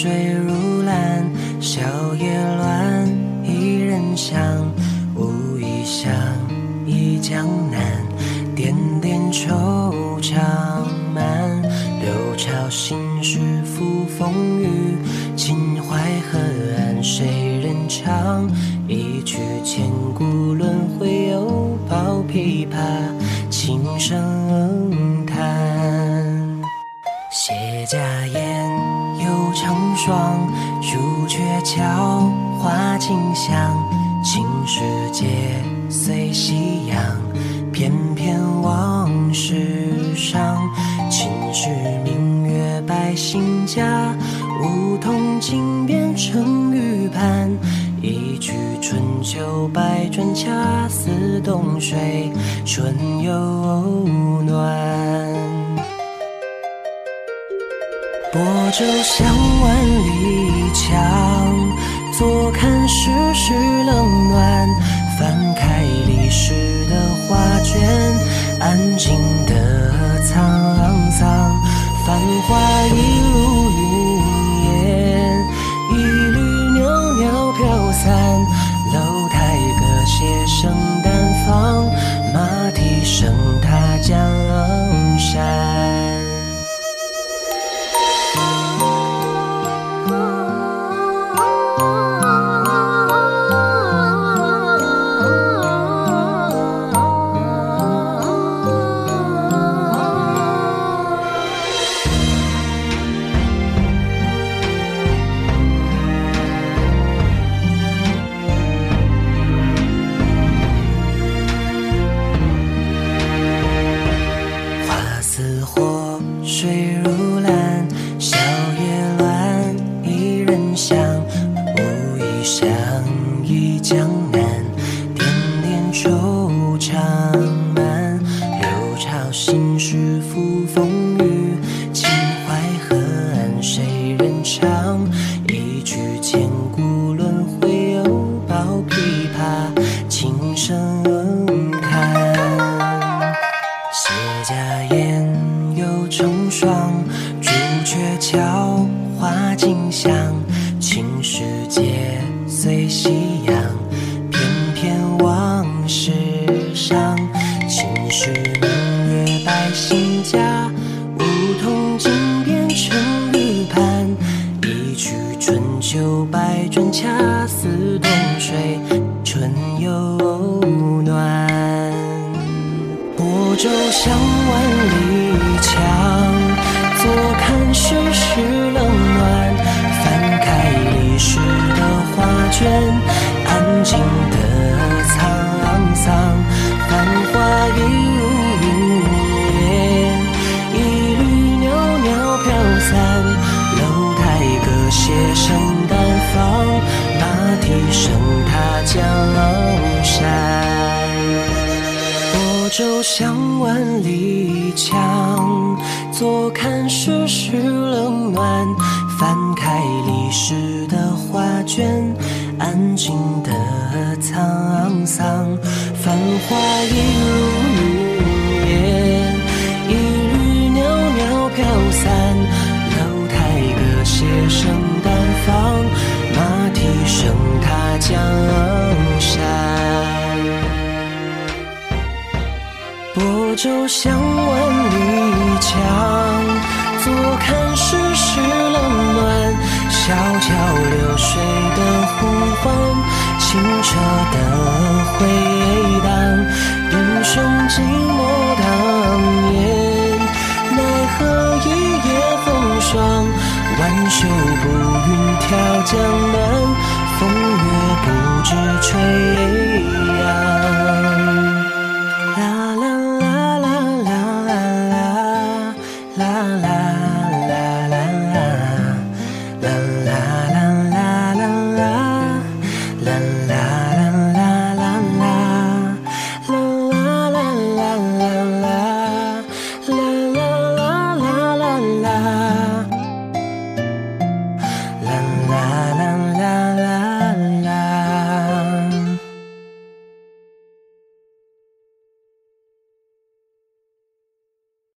水如蓝，小叶乱，一人香，无意乡，忆江南，点点惆怅满，六朝心事付风雨，秦淮河岸谁人唱？一曲千古轮回，又抱琵琶，轻声又成双，朱雀桥，花径香，青石街，随夕阳，翩翩往事伤。秦时明月百姓家，梧桐金边成玉盘。一曲春秋百转，恰似冬水春又暖。我舟向万里墙，坐看世事冷暖。翻开历史的画卷，安静的沧桑。繁华一相忆江南，点点惆怅满，六朝心事付风雨，秦淮河岸谁人唱？一曲千古轮回，又抱琵琶，轻声叹。谢家燕，又成双，朱雀桥，夕阳，翩翩往事伤。秦时明月百姓家，梧桐金边成玉盘。一曲春秋百转，恰似冬水春又暖。泊舟向万里墙，坐看世事冷暖。翻开历史画卷，安静的沧桑。繁华一如云烟，一缕袅袅飘散。楼台歌榭声淡放，马蹄声踏江山。薄酒香万里墙，坐看世事冷暖。翻开历史的画卷，安静的沧桑。繁华一如云烟，一缕袅袅飘散。楼台歌榭声淡放，马蹄声踏江山。薄舟向万里墙，小桥流水的呼唤，清澈的回荡。英雄寂寞当年，奈何一夜风霜。挽袖步云跳江南，风月不知吹扬。la la